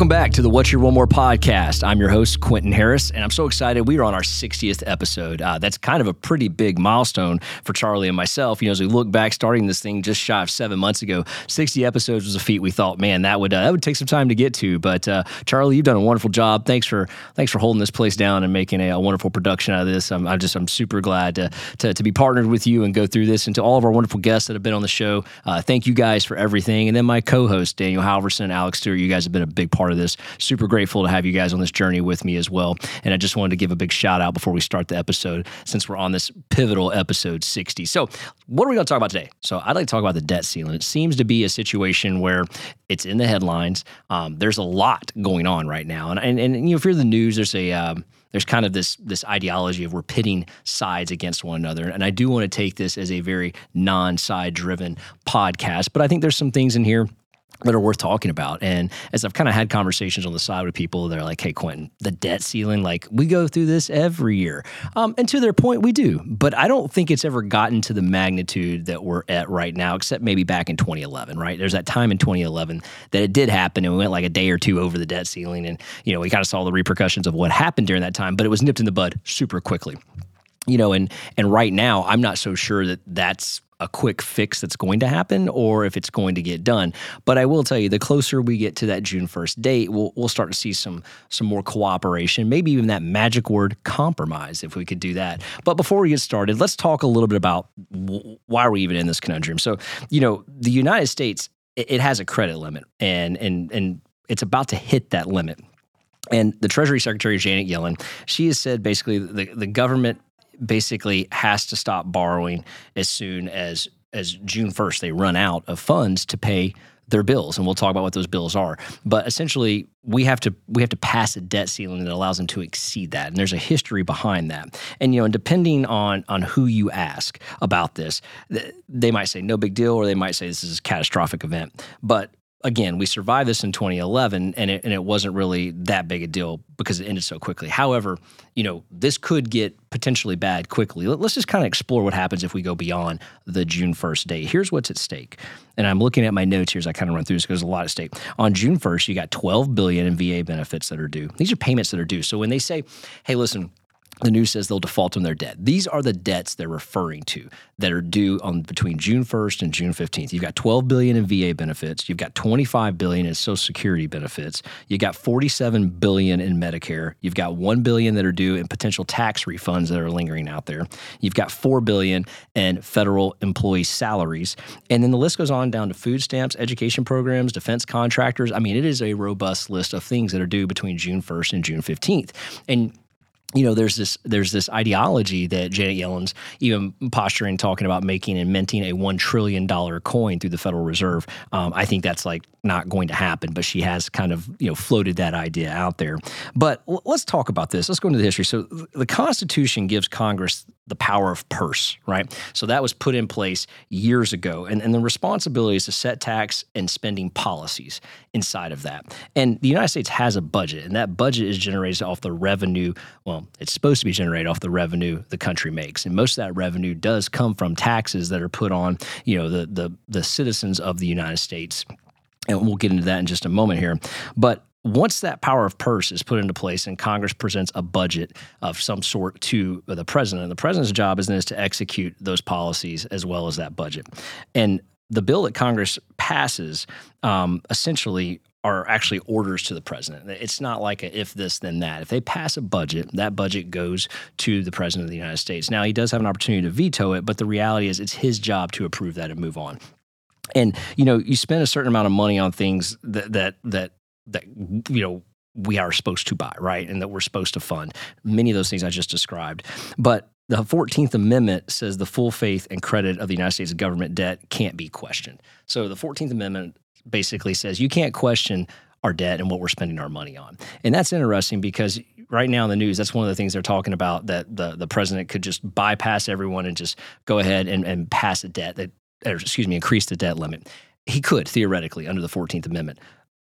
Welcome back to the What's Your One More podcast. I'm your host, Quinton Harris, and I'm so excited. We are on our 60th episode. Uh, that's kind of a pretty big milestone for Charlie and myself. You know, as we look back, starting this thing just shy of seven months ago, 60 episodes was a feat we thought, man, that would uh, that would take some time to get to. But uh, Charlie, you've done a wonderful job. Thanks for thanks for holding this place down and making a, a wonderful production out of this. I'm, I'm, just I'm super glad to, to, to be partnered with you and go through this. And to all of our wonderful guests that have been on the show, uh, thank you guys for everything. And then my co-host Daniel Halverson, Alex Stewart, you guys have been a big part of this. Super grateful to have you guys on this journey with me as well. And I just wanted to give a big shout out before we start the episode since we're on this pivotal episode 60. So, what are we going to talk about today? So, I'd like to talk about the debt ceiling. It seems to be a situation where it's in the headlines. Um, there's a lot going on right now. And, and, and you know, if you're the news, there's a, um, there's kind of this this ideology of we're pitting sides against one another and i do want to take this as a very non-side driven podcast but i think there's some things in here that are worth talking about. And as I've kind of had conversations on the side with people, they're like, hey, Quinton, the debt ceiling, like we go through this every year. Um, and to their point, we do. But I don't think it's ever gotten to the magnitude that we're at right now, except maybe back in 2011, right? There's that time in 2011 that it did happen and we went like a day or two over the debt ceiling. And, you know, we kind of saw the repercussions of what happened during that time, but it was nipped in the bud super quickly you know and and right now i'm not so sure that that's a quick fix that's going to happen or if it's going to get done. But I will tell you, the closer we get to that June 1st date, we'll, we'll start to see some some more cooperation, maybe even that magic word compromise, if we could do that. But before we get started, let's talk a little bit about w- why we even in this conundrum. So, you know, the United States, it, it has a credit limit and and and it's about to hit that limit. And the Treasury Secretary Janet Yellen, she has said basically the, the government basically has to stop borrowing as soon as as June 1st they run out of funds to pay their bills and we'll talk about what those bills are. But essentially we have to we have to pass a debt ceiling that allows them to exceed that and there's a history behind that. And you know and depending on on who you ask about this they might say no big deal or they might say this is a catastrophic event. But again, we survived this in 2011 and it, and it wasn't really that big a deal because it ended so quickly. However, you know, this could get potentially bad quickly. Let's just kind of explore what happens if we go beyond the June 1st date. Here's what's at stake. And I'm looking at my notes here as I kind of run through this because there's a lot at stake. On June 1st, you got 12 billion in VA benefits that are due. These are payments that are due. So when they say, "Hey, listen, the news says they'll default on their debt. These are the debts they're referring to that are due on between June 1st and June 15th. You've got 12 billion in VA benefits, you've got 25 billion in Social Security benefits, you've got 47 billion in Medicare, you've got 1 billion that are due in potential tax refunds that are lingering out there. You've got 4 billion in federal employee salaries, and then the list goes on down to food stamps, education programs, defense contractors. I mean, it is a robust list of things that are due between June 1st and June 15th. And you know, there's this there's this ideology that Janet Yellen's even posturing, talking about making and minting a one trillion dollar coin through the Federal Reserve. Um, I think that's like not going to happen, but she has kind of you know floated that idea out there. But l- let's talk about this. Let's go into the history. So the Constitution gives Congress the power of purse, right? So that was put in place years ago. And, and the responsibility is to set tax and spending policies inside of that. And the United States has a budget, and that budget is generated off the revenue. Well, it's supposed to be generated off the revenue the country makes. And most of that revenue does come from taxes that are put on, you know, the the the citizens of the United States. And we'll get into that in just a moment here. But once that power of purse is put into place and Congress presents a budget of some sort to the president, and the president's job is then is to execute those policies as well as that budget. And the bill that Congress passes um, essentially are actually orders to the president. It's not like a if this then that. If they pass a budget, that budget goes to the president of the United States. Now he does have an opportunity to veto it, but the reality is it's his job to approve that and move on. And you know, you spend a certain amount of money on things that that that that you know we are supposed to buy, right? And that we're supposed to fund. Many of those things I just described. But the 14th Amendment says the full faith and credit of the United States government debt can't be questioned. So the 14th Amendment basically says you can't question our debt and what we're spending our money on. And that's interesting because right now in the news, that's one of the things they're talking about that the, the president could just bypass everyone and just go ahead and, and pass a debt that, or excuse me, increase the debt limit. He could theoretically under the 14th Amendment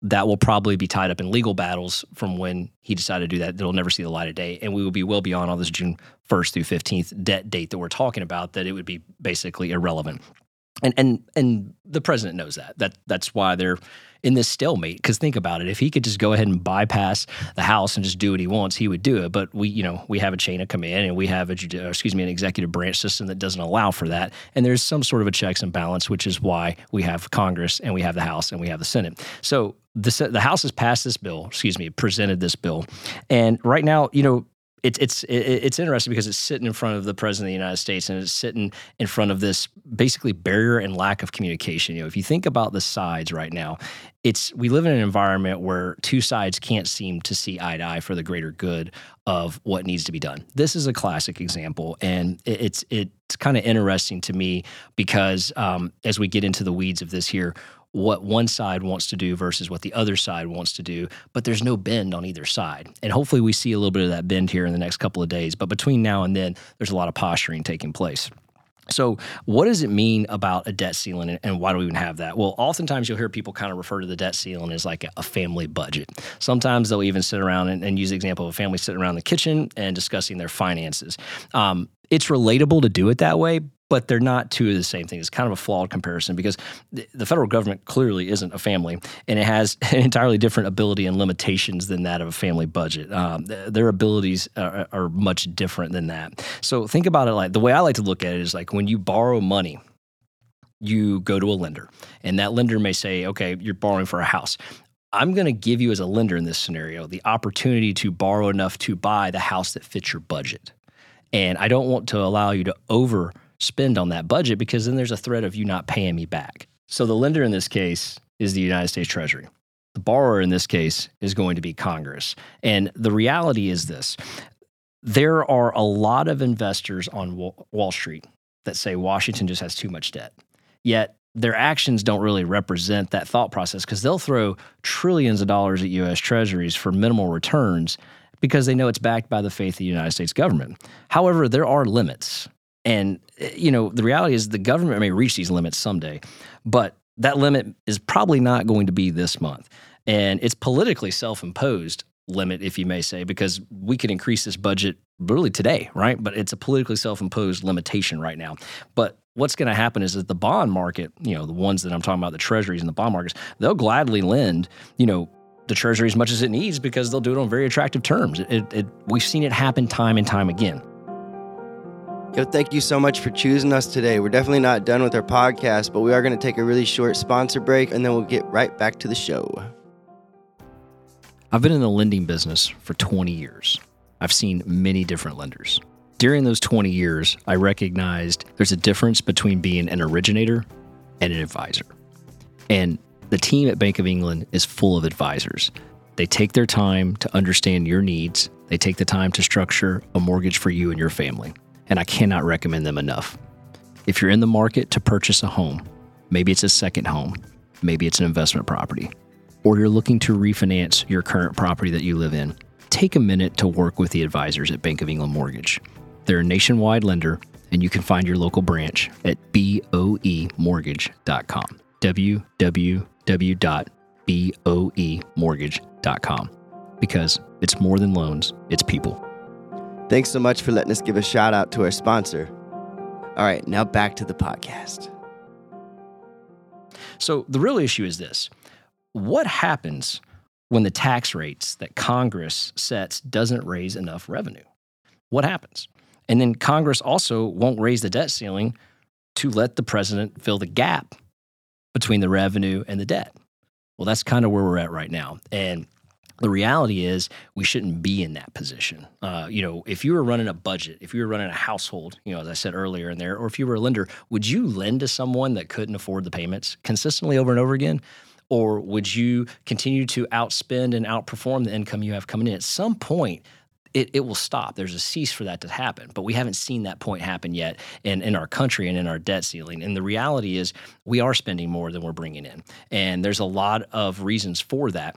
that will probably be tied up in legal battles from when he decided to do that. It'll never see the light of day. And we will be well beyond all this June 1st through 15th debt date that we're talking about, that it would be basically irrelevant. And and and the president knows that. That that's why they're in this stalemate. Because think about it, if he could just go ahead and bypass the House and just do what he wants, he would do it. But we, you know, we have a chain of command and we have a, excuse me, an executive branch system that doesn't allow for that. And there's some sort of a checks and balance, which is why we have Congress and we have the House and we have the Senate. So the the House has passed this bill, excuse me, presented this bill, and right now, you know, it's it's it's interesting because it's sitting in front of the president of the United States and it's sitting in front of this basically barrier and lack of communication. You know, if you think about the sides right now, it's we live in an environment where two sides can't seem to see eye to eye for the greater good of what needs to be done. This is a classic example, and it's it's kind of interesting to me because um, as we get into the weeds of this here, what one side wants to do versus what the other side wants to do, but there's no bend on either side. And hopefully we see a little bit of that bend here in the next couple of days. But between now and then, there's a lot of posturing taking place. So, what does it mean about a debt ceiling and why do we even have that? Well, oftentimes you'll hear people kind of refer to the debt ceiling as like a family budget. Sometimes they'll even sit around and, and use the example of a family sitting around the kitchen and discussing their finances. Um, it's relatable to do it that way, but they're not two of the same thing. It's kind of a flawed comparison because the federal government clearly isn't a family, and it has an entirely different ability and limitations than that of a family budget. Um, their abilities are, are much different than that. So think about it like the way I like to look at it is like when you borrow money you go to a lender, and that lender may say, okay, you're borrowing for a house. I'm going to give you, as a lender in this scenario, the opportunity to borrow enough to buy the house that fits your budget. And I don't want to allow you to over spend on that budget because then there's a threat of you not paying me back. So the lender in this case is the United States Treasury. The borrower in this case is going to be Congress. And the reality is this there are a lot of investors on Wall Street that say Washington just has too much debt. Yet their actions don't really represent that thought process because they'll throw trillions of dollars at US treasuries for minimal returns because they know it's backed by the faith of the United States government. However, there are limits. And, eh, you know, the reality is the government may reach these limits someday, but that limit is probably not going to be this month. And it's politically self imposed limit, if you may say, because we could increase this budget really today, right? But it's a politically self imposed limitation right now. But what's going to happen is that the bond market, you know, the ones that I'm talking about, the treasuries and the bond markets, they'll gladly lend, you know, the treasury as much as it needs because they'll do it on very attractive terms. It, it, we've seen it happen time and time again. Yo, thank you so much for choosing us today. We're definitely not done with our podcast, but we are going to take a really short sponsor break and then we'll get right back to the show. I've been in the lending business for 20 years. I've seen many different lenders. During those 20 years, I recognized there's a difference between being an originator and an advisor. And the team at Bank of England is full of advisors. They take their time to understand your needs, they take the time to structure a mortgage for you and your family and I cannot recommend them enough. If you're in the market to purchase a home, maybe it's a second home, maybe it's an investment property, or you're looking to refinance your current property that you live in, take a minute to work with the advisors at Bank of England Mortgage. They're a nationwide lender, and you can find your local branch at boemortgage.com. www.boemortgage.com. Because it's more than loans, it's people. Thanks so much for letting us give a shout out to our sponsor. All right, now back to the podcast. So, the real issue is this what happens when the tax rates that Congress sets doesn't raise enough revenue? What happens? And then Congress also won't raise the debt ceiling to let the president fill the gap between the revenue and the debt. Well, that's kind of where we're at right now. And the reality is we shouldn't be in that position. Uh, you know, if you were running a budget, if you were running a household, you know, as I said earlier in there, or if you were a lender, would you lend to someone that couldn't afford the payments consistently over and over again? Or would you continue to outspend and outperform the income you have coming in? At some point, it, it will stop. There's a cease for that to happen. But we haven't seen that point happen yet in, in our country and in our debt ceiling. And the reality is, we are spending more than we're bringing in. And there's a lot of reasons for that.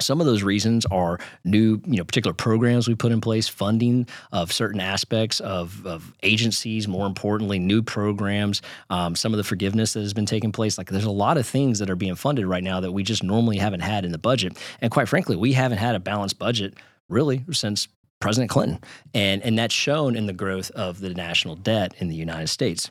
Some of those reasons are new, you know, particular programs we put in place, funding of certain aspects of, of agencies, more importantly, new programs, um, some of the forgiveness that has been taking place. Like there's a lot of things that are being funded right now that we just normally haven't had in the budget. And quite frankly, we haven't had a balanced budget really since President Clinton. And, and that's shown in the growth of the national debt in the United States.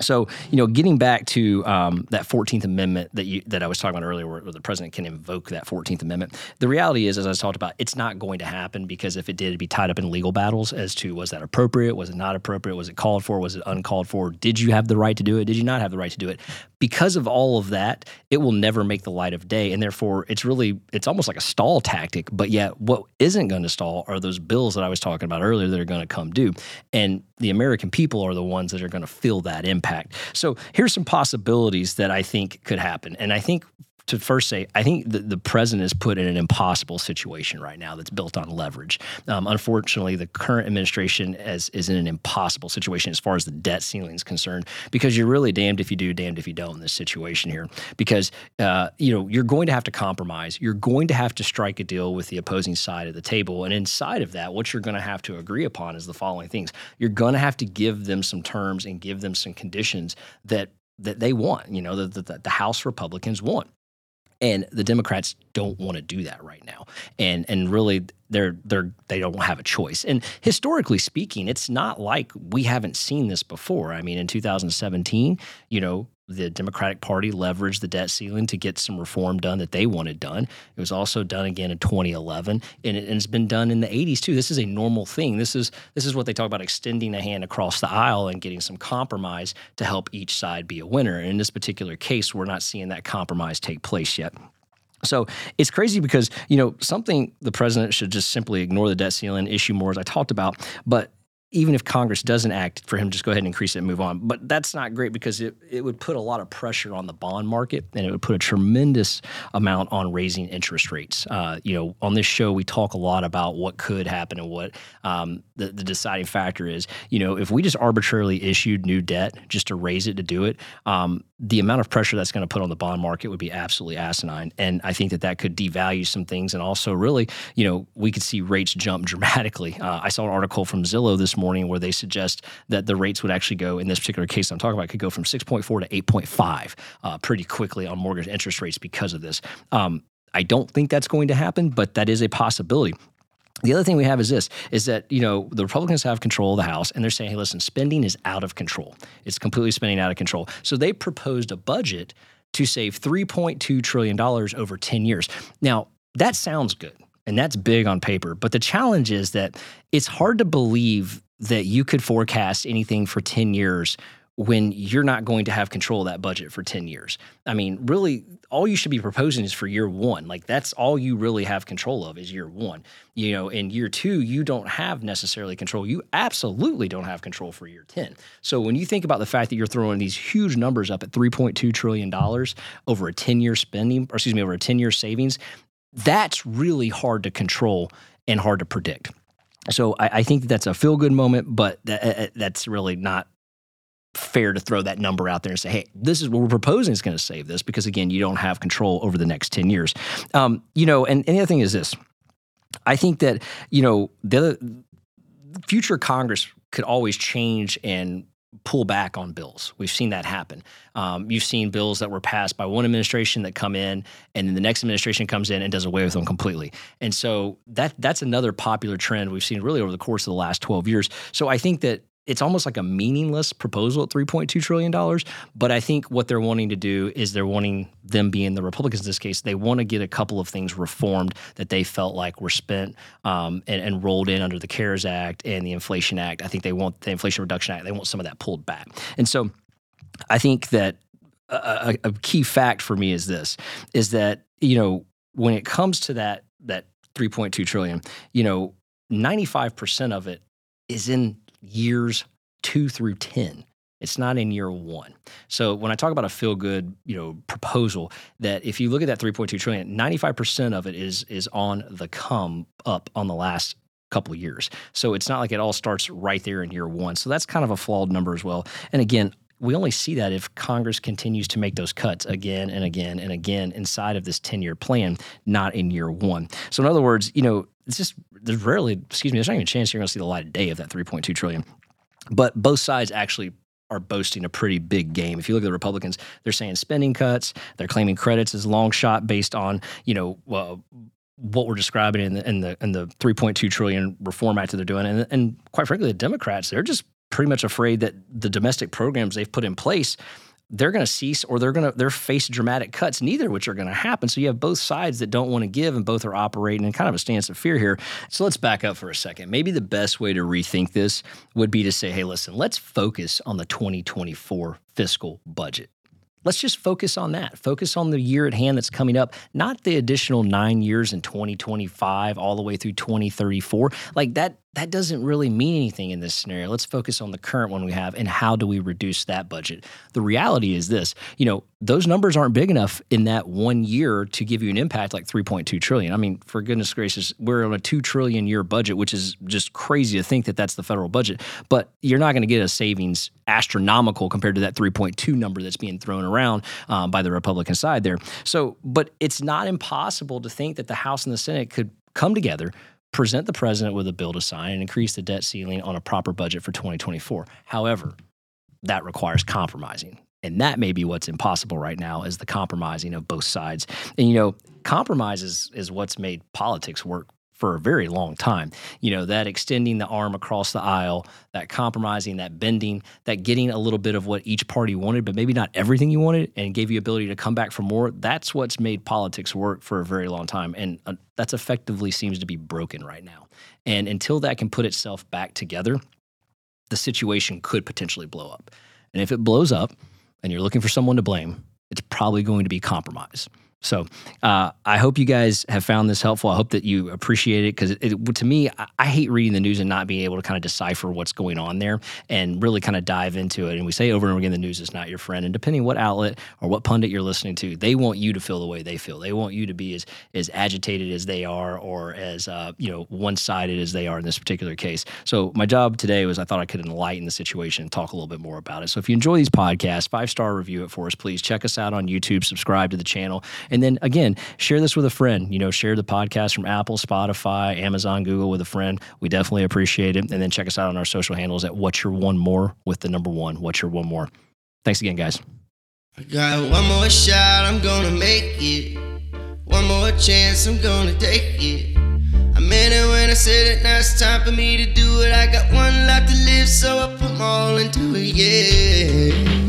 So, you know, getting back to um, that Fourteenth Amendment that you that I was talking about earlier, where, where, the president can invoke that Fourteenth Amendment. The reality is, as I talked about, it's not going to happen because if it did, it'd be tied up in legal battles as to was that appropriate, was it not appropriate, was it called for, was it uncalled for, did you have the right to do it, did you not have the right to do it? Because of all of that, it will never make the light of day, and therefore, it's really it's almost like a stall tactic. But yet, what isn't going to stall are those bills that I was talking about earlier that are going to come due, and the American people are the ones that are going to feel that impact. So here's some possibilities that I think could happen. And I think to first say, I think the, the president is put in an impossible situation right now that's built on leverage. Um, unfortunately, the current administration is, is in an impossible situation as far as the debt ceiling is concerned because you're really damned if you do, damned if you don't in this situation here. Because uh, you know you're going to have to compromise. You're going to have to strike a deal with the opposing side of the table, and inside of that, what you're going to have to agree upon is the following things: you're going to have to give them some terms and give them some conditions that that they want. You know, that the, the House Republicans want and the Democrats don't want to do that right now. And and really they're they're they don't have a choice. And historically speaking, it's not like we haven't seen this before. I mean, in 2017, you know, the Democratic Party leveraged the debt ceiling to get some reform done that they wanted done. It was also done again in 2011, and, it, has been done in the 80s too. This is a normal thing. This is this is what they talk about extending a hand across the aisle and getting some compromise to help each side be a winner. And in this particular case, we're not seeing that compromise take place yet. So it's crazy because, you know, something the president should just simply ignore the debt ceiling, issue more, as I talked about. But even if Congress doesn't act for him, just go ahead and increase it and move on. But that's not great because it, it would put a lot of pressure on the bond market and it would put a tremendous amount on raising interest rates. Uh, you know, on this show, we talk a lot about what could happen and what um, the, the, deciding factor is. You know, if we just arbitrarily issued new debt just to raise it to do it, um, the amount of pressure that's going to put on the bond market would be absolutely asinine. And I think that that could devalue some things. And also, really, you know, we could see rates jump dramatically. Uh, I saw an article from Zillow this morning where they suggest that the rates would actually go, in this particular case I'm talking about, could go from 6.4 to 8.5 uh, pretty quickly on mortgage interest rates because of this. Um, I don't think that's going to happen, but that is a possibility. The other thing we have is this is that, you know, the Republicans have control of the House and they're saying, hey, listen, spending is out of control. It's completely spending out of control. So they proposed a budget to save $3.2 trillion over 10 years. Now, that sounds good and that's big on paper. But the challenge is that it's hard to believe that you could forecast anything for 10 years when you're not going to have control of that budget for 10 years. I mean, really, all you should be proposing is for year one. Like, that's all you really have control of is year one. You know, in year two, you don't have necessarily control. You absolutely don't have control for year 10. So, when you think about the fact that you're throwing these huge numbers up at $3.2 trillion over a 10 year spending, or excuse me, over a 10 year savings, that's really hard to control and hard to predict. So I, I think that's a feel good moment, but that, that's really not fair to throw that number out there and say, hey, this is what we're proposing is going to save this because, again, you don't have control over the next 10 years. Um, you know, and, and the other thing is this I think that, you know, the future Congress could always change and pull back on bills. We've seen that happen. Um, you've seen bills that were passed by one administration that come in, and then the next administration comes in and does away with them completely. And so that that's another popular trend we've seen really over the course of the last 12 years. So I think that it's almost like a meaningless proposal at $3.2 trillion. But I think what they're wanting to do is they're wanting them being the Republicans in this case, they want to get a couple of things reformed that they felt like were spent um, and, and, rolled in under the CARES Act and the Inflation Act. I think they want the Inflation Reduction Act, they want some of that pulled back. And so I think that a, a key fact for me is this is that, you know, when it comes to that, that 3.2 trillion, you know, 95% of it is in years two through 10. It's not in year one. So when I talk about a feel good, you know, proposal, that if you look at that 3.2 trillion, 95% of it is is on the come up on the last couple years. So it's not like it all starts right there in year one. So that's kind of a flawed number as well. And again, we only see that if Congress continues to make those cuts again and again and again inside of this 10 year plan, not in year one. So, in other words, you know, it's just there's rarely, excuse me, there's not even a chance you're going to see the light of day of that 3.2 trillion. But both sides actually are boasting a pretty big game. If you look at the Republicans, they're saying spending cuts, they're claiming credits as long shot based on you know uh, what we're describing in the in the in the 3.2 trillion reform act that they're doing, and and quite frankly, the Democrats they're just pretty much afraid that the domestic programs they've put in place they're going to cease or they're going to they're face dramatic cuts neither which are going to happen so you have both sides that don't want to give and both are operating in kind of a stance of fear here so let's back up for a second maybe the best way to rethink this would be to say hey listen let's focus on the 2024 fiscal budget let's just focus on that. Focus on the year at hand that's coming up, not the additional nine years in 2025 all the way through 2034. Like that that doesn't really mean anything in this scenario. Let's focus on the current one we have and how do we reduce that budget. The reality is this, you know, those numbers aren't big enough in that one year to give you an impact like 3.2 trillion. I mean, for goodness gracious, we're on a 2 trillion year budget, which is just crazy to think that that's the federal budget, but you're not going to get a savings astronomical compared to that 3.2 number that's being thrown around um, by the Republican side there. So, but it's not impossible to think that the House and the Senate could come together present the president with a bill to sign and increase the debt ceiling on a proper budget for 2024. However, that requires compromising. And that may be what's impossible right now is the compromising of both sides. And you know, compromise is, is what's made politics work for a very long time. You know, that extending the arm across the aisle, that compromising, that bending, that getting a little bit of what each party wanted, but maybe not everything you wanted and gave you ability to come back for more. That's what's made politics work for a very long time. And uh, that's effectively seems to be broken right now. And until that can put itself back together, the situation could potentially blow up. And if it blows up and you're looking for someone to blame, it's probably going to be compromise. So uh, I hope you guys have found this helpful. I hope that you appreciate it because to me, I, I, hate reading the news and not being able to kind of decipher what's going on there and really kind of dive into it. And we say over and over again, the news is not your friend. And depending what outlet or what pundit you're listening to, they want you to feel the way they feel. They want you to be as as agitated as they are or as uh, you know one sided as they are in this particular case. So my job today was I thought I could enlighten the situation and talk a little bit more about it. So if you enjoy these podcasts, five star review it for us, please. Check us out on YouTube, subscribe to the channel. And then again, share this with a friend. You know, share the podcast from Apple, Spotify, Amazon, Google with a friend. We definitely appreciate it. And then check us out on our social handles at What's Your One More with the number one. What's Your One More? Thanks again, guys. I got one more shot, I'm gonna make it. One more chance, I'm gonna take it. I meant it when I said it, now it's time for me to do it. I got one life to live, so I put my all into it, yeah.